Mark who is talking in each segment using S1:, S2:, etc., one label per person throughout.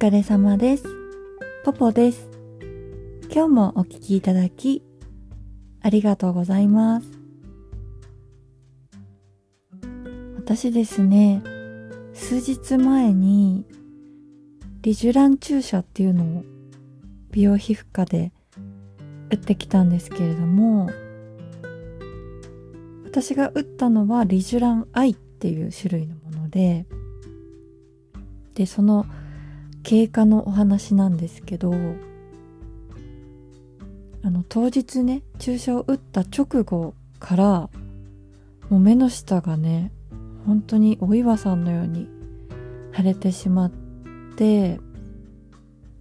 S1: 疲れ様です。ポポです。今日もお聞きいただき、ありがとうございます。私ですね、数日前に、リジュラン注射っていうのを美容皮膚科で打ってきたんですけれども、私が打ったのはリジュランアイっていう種類のもので、で、その経過のお話なんですけど、あの、当日ね、注射を打った直後から、もう目の下がね、本当にお岩さんのように腫れてしまって、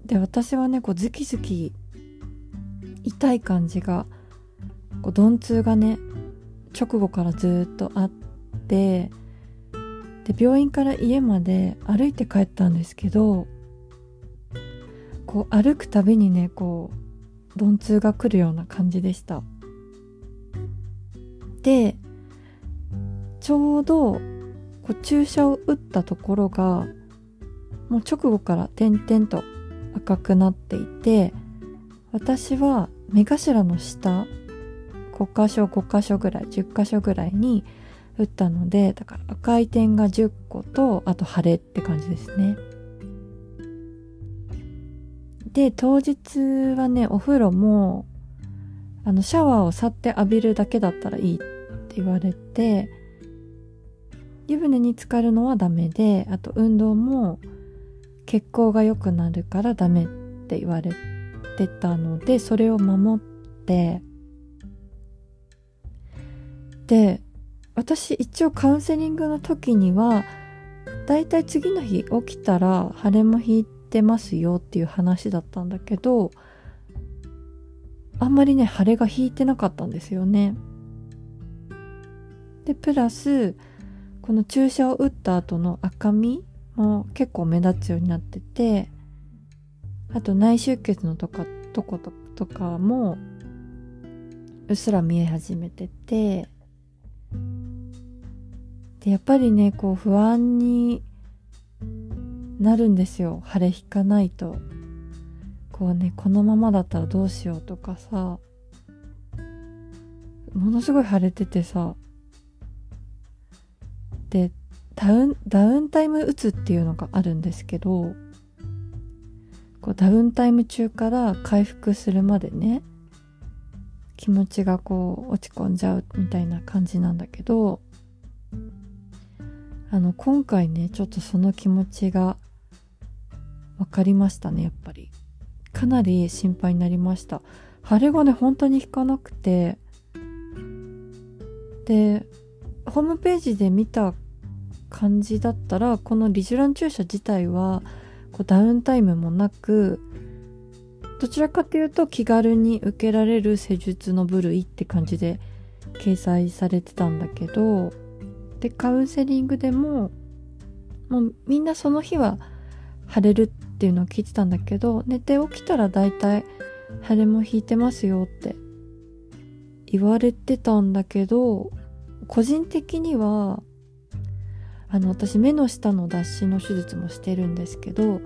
S1: で、私はね、こうズキズキ痛い感じが、こう鈍痛がね、直後からずっとあって、で、病院から家まで歩いて帰ったんですけど、こう歩くたびにね、こう、鈍痛が来るような感じでした。で、ちょうど、こう注射を打ったところが、もう直後から点々と赤くなっていて、私は目頭の下、5箇所5箇所ぐらい、10箇所ぐらいに打ったので、だから赤い点が10個と、あと腫れって感じですね。で、当日はね、お風呂も、あの、シャワーをさって浴びるだけだったらいいって言われて、湯船に浸かるのはダメで、あと運動も血行が良くなるからダメって言われてたので、それを守って、で、私一応カウンセリングの時には、だいたい次の日起きたら腫れも引いてますよっていう話だったんだけど、あんまりね、腫れが引いてなかったんですよね。で、プラス、この注射を打った後の赤みも結構目立つようになってて、あと内出血のとか、とこととかも、うっすら見え始めてて、で、やっぱりね、こう不安になるんですよ。腫れ引かないと。こうね、このままだったらどうしようとかさ、ものすごい腫れててさ、で、ダウン、ダウンタイム打つっていうのがあるんですけど、こうダウンタイム中から回復するまでね、気持ちがこう落ち込んじゃうみたいな感じなんだけど、あの、今回ね、ちょっとその気持ちが分かりましたね、やっぱり。かなり心配になりました。腫れがね、本当に引かなくて、で、ホームページで見た感じだったら、このリジュラン注射自体は、こうダウンタイムもなく、どちらかというと気軽に受けられる施術の部類って感じで掲載されてたんだけど、で、カウンセリングでも、もうみんなその日は腫れるっていうのを聞いてたんだけど、寝て起きたら大体腫れも引いてますよって言われてたんだけど、個人的には、あの、私目の下の脱脂の手術もしてるんですけど、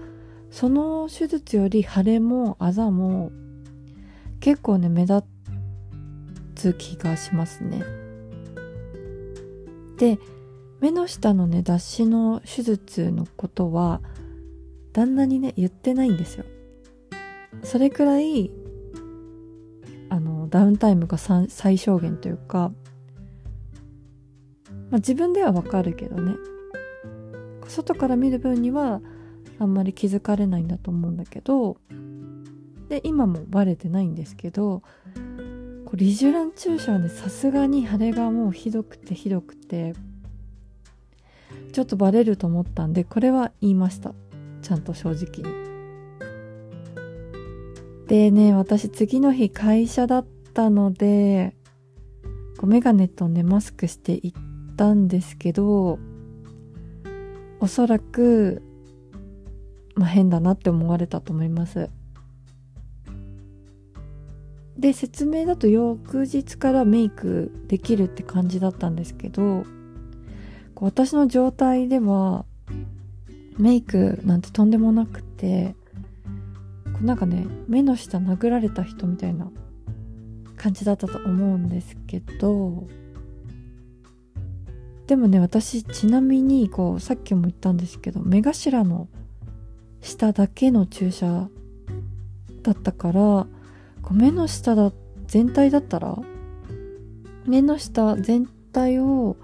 S1: その手術より腫れもあざも結構ね、目立つ気がしますね。で、目の下のね、脱脂の手術のことは、旦那にね、言ってないんですよ。それくらい、あの、ダウンタイムが最小限というか、まあ、自分ではわかるけどね。外から見る分には、あんまり気づかれないんだと思うんだけど、で、今もバレてないんですけど、こうリジュラン注射はね、さすがに腫れがもうひどくてひどくて、ちょっとバレると思ったんで、これは言いました。ちゃんと正直に。でね、私次の日会社だったので、こうメガネとね、マスクして行ったんですけど、おそらく、まあ、変だなって思われたと思います。で、説明だと翌日からメイクできるって感じだったんですけど、私の状態では、メイクなんてとんでもなくてこうなんかね目の下殴られた人みたいな感じだったと思うんですけどでもね私ちなみにこうさっきも言ったんですけど目頭の下だけの注射だったからこう目の下だ全体だったら目の下全体を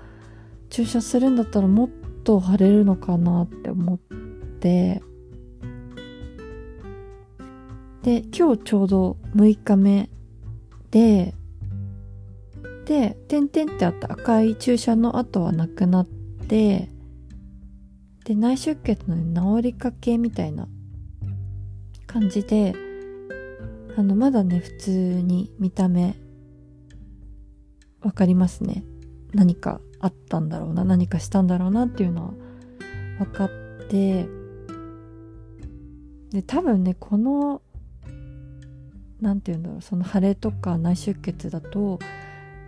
S1: 注射するんだったらもっと腫れるのかなって思って。で今日ちょうど6日目でで点々ってあった赤い注射の跡はなくなってで内出血の、治りかけみたいな感じであのまだね普通に見た目わかりますね。何かあったんだろうな何かしたんだろうなっていうのは分かってで多分ねこの何て言うんだろうその腫れとか内出血だと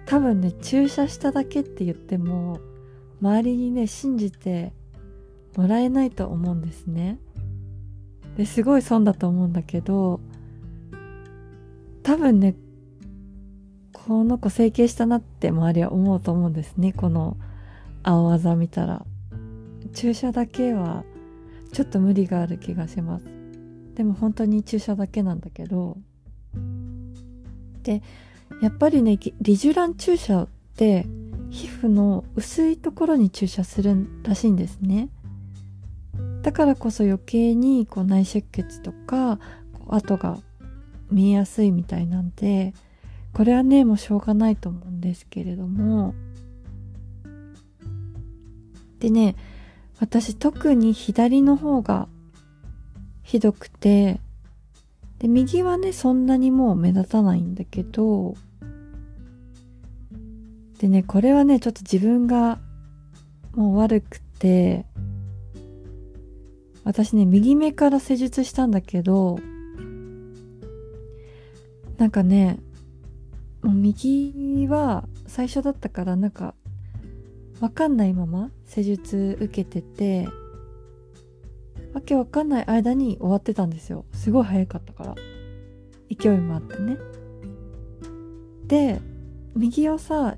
S1: 多分ね注射しただけって言っても周りにね信じてもらえないと思うんですね。ですごい損だと思うんだけど多分ねこの子整形したなって周りは思うと思うんですね。この青あざ見たら。注射だけはちょっと無理がある気がします。でも本当に注射だけなんだけど。でやっぱりねリジュラン注射って皮膚の薄いところに注射するらしいんですね。だからこそ余計にこう内出血とか跡が見えやすいみたいなんでこれはねもうしょうがないと思うんですけれども。でね私特に左の方がひどくてで右はねそんなにもう目立たないんだけどでねこれはねちょっと自分がもう悪くて私ね右目から施術したんだけどなんかねもう右は最初だったからなんかわかんないまま施術受けててわけわかんない間に終わってたんですよ。すごい早かったから。勢いもあってね。で右をさ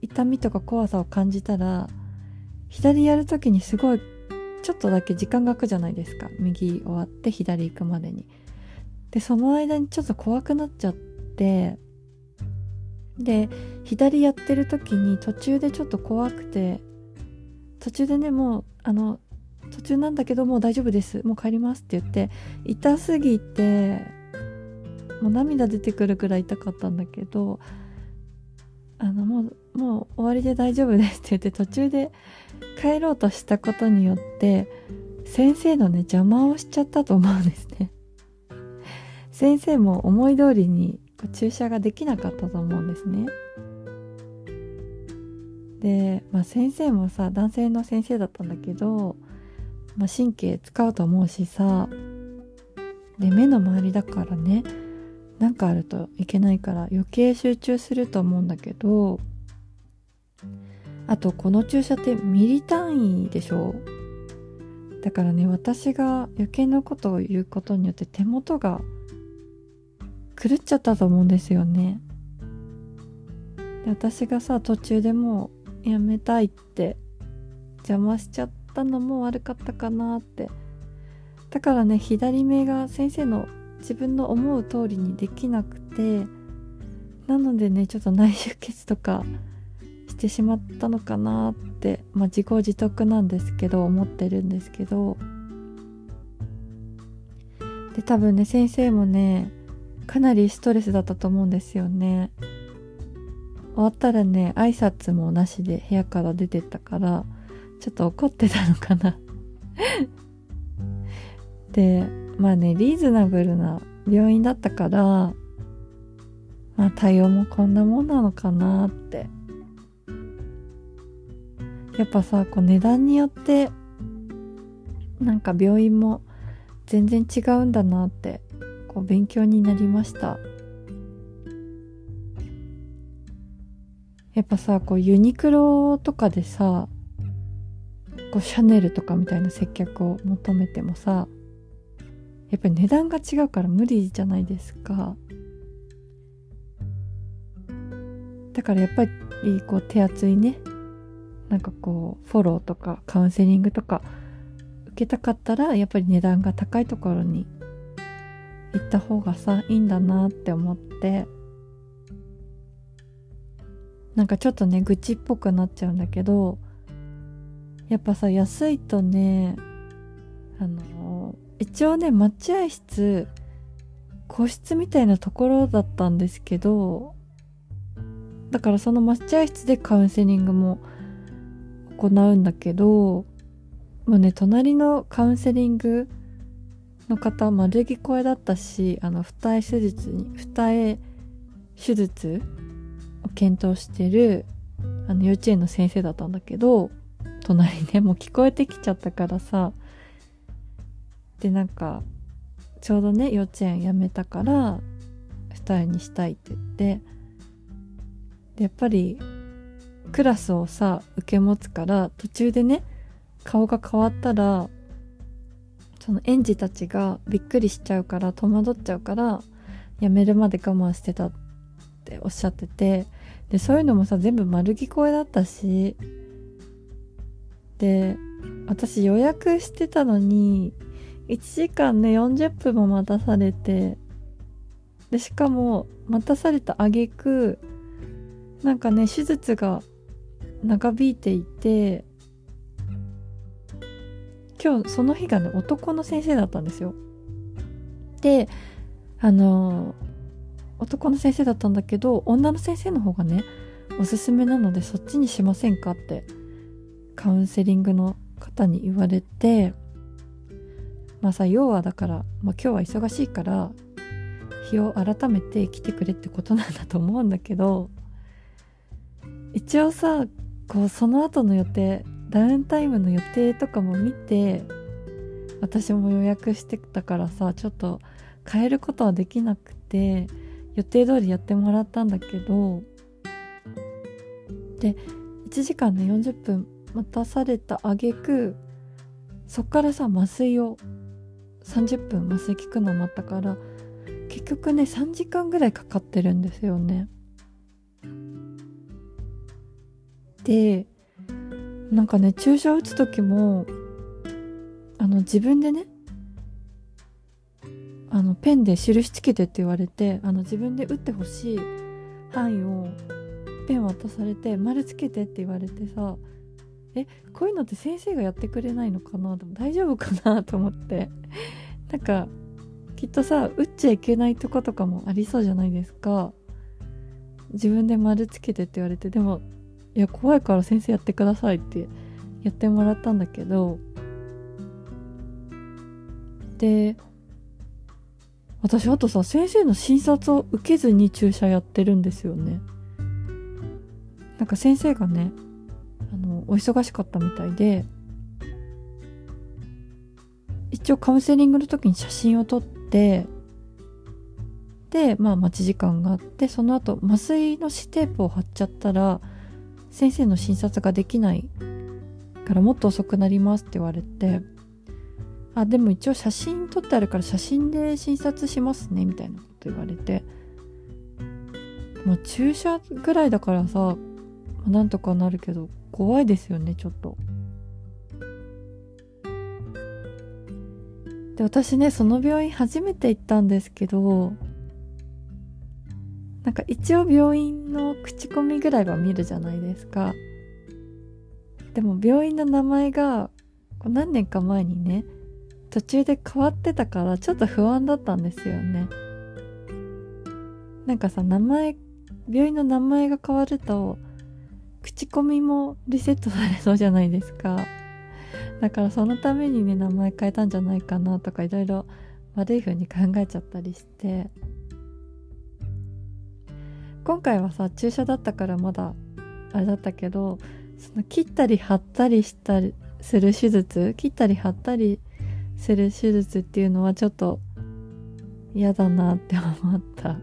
S1: 痛みとか怖さを感じたら左やる時にすごいちょっとだけ時間が空くじゃないですか。右終わって左行くまでに。でその間にちょっと怖くなっちゃってで左やってる時に途中でちょっと怖くて途中でねもうあの途中なんだけどもう大丈夫です。もう帰りますって言って痛すぎてもう涙出てくるくらい痛かったんだけどあのもうもう終わりで大丈夫ですって言って途中で帰ろうとしたことによって先生のね邪魔をしちゃったと思うんですね。先生も思い通りに注射ができなかったと思うんですね。で、まあ、先生もさ男性の先生だったんだけど、まあ、神経使うと思うしさで目の周りだからね何かあるといけないから余計集中すると思うんだけどあとこの注射ってミリ単位でしょ？だからね私が余計なことを言うことによって手元が狂っちゃったと思うんですよね。で私がさ途中でもうやめたいって邪魔しちゃったのも悪かったかなって。だからね左目が先生の自分の思う通りにできなくてなのでねちょっと内出血とかしてしまったのかなってまあ自業自得なんですけど思ってるんですけど。で多分ね先生もねかなりストレスだったと思うんですよね。終わったらね挨拶もなしで部屋から出てったからちょっと怒ってたのかな。でまあねリーズナブルな病院だったからまあ対応もこんなもんなのかなって。やっぱさこう値段によってなんか病院も全然違うんだなってこう勉強になりました。やっぱさこうユニクロとかでさこうシャネルとかみたいな接客を求めてもさやっぱり値段が違うから無理じゃないですか。だからやっぱりこう手厚いねなんかこうフォローとかカウンセリングとか受けたかったらやっぱり値段が高いところに行った方がさいいんだなって思って。なんかちょっとね愚痴っぽくなっちゃうんだけどやっぱさ安いとねあの一応ね待合室個室みたいなところだったんですけどだからその待合室でカウンセリングも行うんだけどもうね隣のカウンセリングの方丸聞こえだったしあの二重手術に二重手術を検討してるあの幼稚園の先生だったんだけど隣ねもう聞こえてきちゃったからさでなんかちょうどね幼稚園辞めたから二重にしたいって言ってでやっぱりクラスをさ受け持つから途中でね顔が変わったらその園児たちがびっくりしちゃうから戸惑っちゃうから辞めるまで我慢してたっておっしゃっててでそういうのもさ全部丸聞こえだったしで私予約してたのに1時間ね40分も待たされてでしかも待たされた挙句なんかね手術が長引いていて今日その日がね男の先生だったんですよ。であの男の先生だったんだけど女の先生の方がねおすすめなのでそっちにしませんかってカウンセリングの方に言われてまあさ要はだから、まあ、今日は忙しいから日を改めて来てくれってことなんだと思うんだけど一応さこうその後の予定ダウンタイムの予定とかも見て私も予約してたからさちょっと変えることはできなくて予定通りやってもらったんだけどで1時間ね40分待たされた挙句そっからさ麻酔を30分麻酔効くの待ったから結局ね3時間ぐらいかかってるんですよね。でなんかね注射打つ時もあの自分でねあのペンで印つけてって言われてあの自分で打ってほしい範囲をペン渡されて丸つけてって言われてさえこういうのって先生がやってくれないのかな？でも大丈夫かな？と思って。なんかきっとさ打っちゃいけないとことかもありそうじゃないですか。自分で丸つけてって言われて。でもいや怖いから先生やってくださいってやってもらったんだけどで私あとさ先生の診察を受けずに注射やってるんですよね。なんか先生がねあのお忙しかったみたいで一応カウンセリングの時に写真を撮ってでまあ待ち時間があってその後麻酔の指テープを貼っちゃったら先生の診察ができないからもっと遅くなりますって言われてあでも一応写真撮ってあるから写真で診察しますねみたいなこと言われてまあ注射ぐらいだからさなんとかなるけど怖いですよねちょっと。で私ねその病院初めて行ったんですけどなんか一応病院の口コミぐらいは見るじゃないですか。でも病院の名前が何年か前にね途中で変わってたからちょっと不安だったんですよね。なんかさ名前病院の名前が変わると口コミもリセットされそうじゃないですか。だからそのためにね名前変えたんじゃないかなとかいろいろ悪い風に考えちゃったりして。今回はさ注射だったからまだあれだったけどその切ったり貼ったりしたりする手術切ったり貼ったりする手術っていうのはちょっと嫌だなって思った。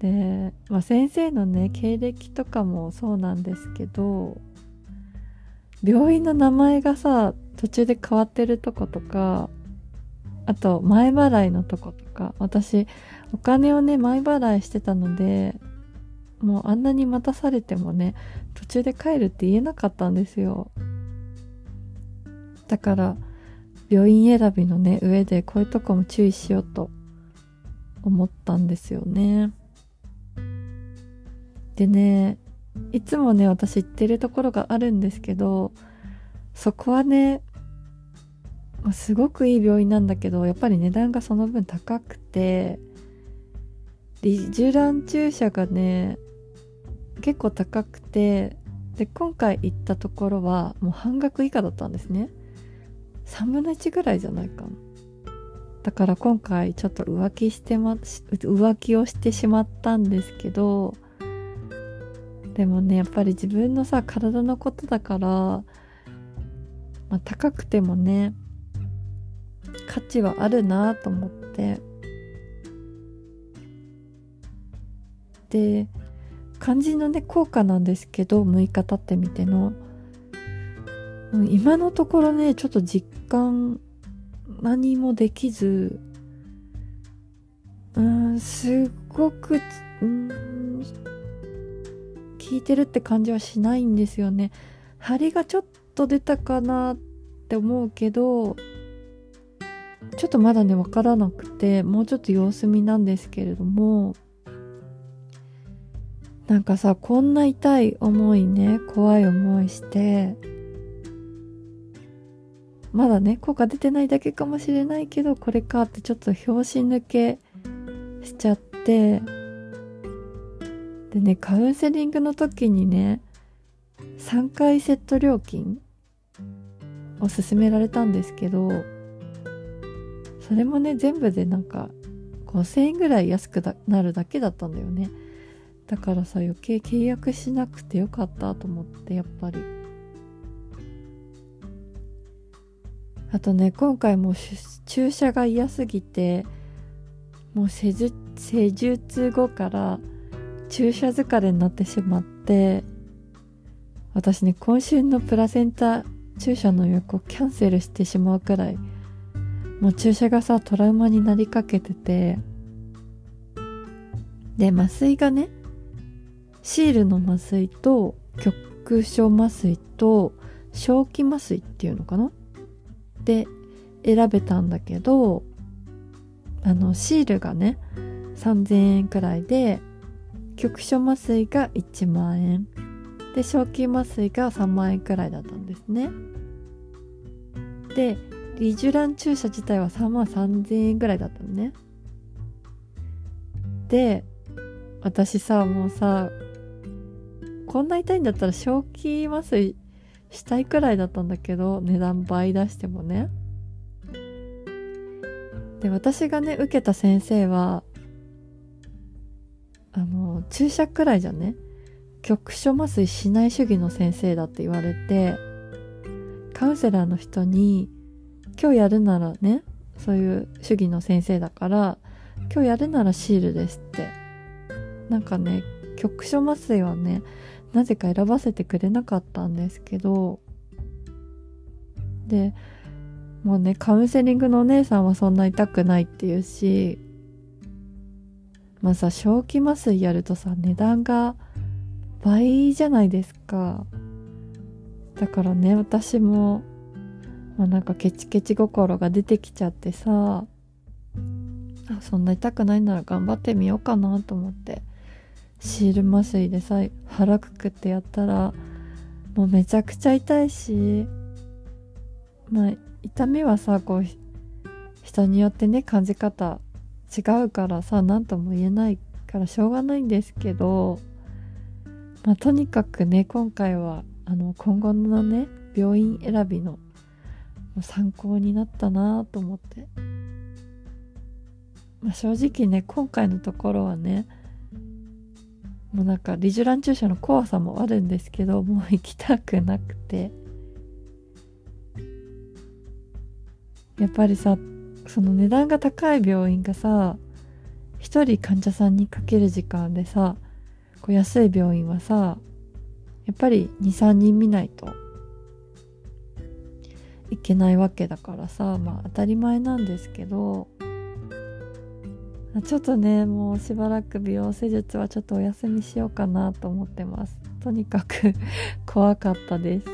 S1: で、まあ、先生のね経歴とかもそうなんですけど病院の名前がさ途中で変わってるとことかあと前払いのとことか私お金をね前払いしてたのでもうあんなに待たされてもね途中で帰るって言えなかったんですよ。だから病院選びのね上でこういうとこも注意しようと思ったんですよね。でねいつもね私行ってるところがあるんですけどそこはねすごくいい病院なんだけどやっぱり値段がその分高くてリジュラン注射がね結構高くてで今回行ったところはもう半額以下だったんですね。3分の1ぐらいじゃないかだから今回ちょっと浮気してま浮気をしてしまったんですけどでもねやっぱり自分のさ体のことだから、まあ、高くてもね価値はあるなと思って。で肝心のね効果なんですけど6日経ってみての。今のところねちょっと実感何もできずうんすっごくうん効いてるって感じはしないんですよね。張りがちょっと出たかなって思うけどちょっとまだね分からなくてもうちょっと様子見なんですけれどもなんかさこんな痛い思いね怖い思いしてまだね効果出てないだけかもしれないけどこれかってちょっと拍子抜けしちゃってでねカウンセリングの時にね3回セット料金を勧められたんですけどそれもね全部でなんか5000円ぐらい安くなるだけだったんだよね。だからさ余計契約しなくてよかったと思ってやっぱり。あとね今回も注射が嫌すぎてもう施術後から注射疲れになってしまって私ね今週のプラセンタ注射の予約をキャンセルしてしまうくらいもう注射がさトラウマになりかけてて。で麻酔がねシールの麻酔と局所麻酔と正気麻酔っていうのかな？で選べたんだけどあのシールがね3000円くらいで局所麻酔が1万円。で正気麻酔が3万円くらいだったんですね。でリジュラン注射自体は3万3000円ぐらいだったのね。で私さもうさこんな痛いんだったら正気麻酔したいくらいだったんだけど値段倍出してもね。で私がね受けた先生はあの注射くらいじゃね局所麻酔しない主義の先生だって言われてカウンセラーの人に今日やるならねそういう主義の先生だから今日やるならシールですって。なんかね局所麻酔はねなぜか選ばせてくれなかったんですけどでもうねカウンセリングのお姉さんはそんな痛くないっていうしまあさ正気麻酔やるとさ値段が倍じゃないですか。だからね私もまあ、なんかケチケチ心が出てきちゃってさ。そんな痛くないなら頑張ってみようかなと思って。シール麻酔でさ腹くくってやったらもうめちゃくちゃ痛いしまあ痛みはさこう人によってね感じ方違うからさ何とも言えないからしょうがないんですけどまあとにかくね今回はあの今後のね病院選びの参考になったなと思って、まあ、正直ね今回のところはねもうなんかリジュラン注射の怖さもあるんですけどもう行きたくなくて。やっぱりさその値段が高い病院がさ1人患者さんにかける時間でさこう安い病院はさやっぱり23人見ないといけないわけだからさまあ当たり前なんですけどちょっとねもうしばらく美容施術はちょっとお休みしようかなと思ってます。とにかく 怖かったです。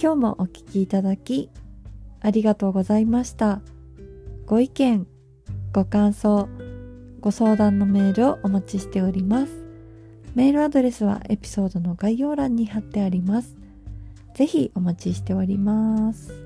S1: 今日もお聴きいただきありがとうございました。ご意見ご感想ご相談のメールをお待ちしております。メールアドレスはエピソードの概要欄に貼ってありますぜひお待ちしております。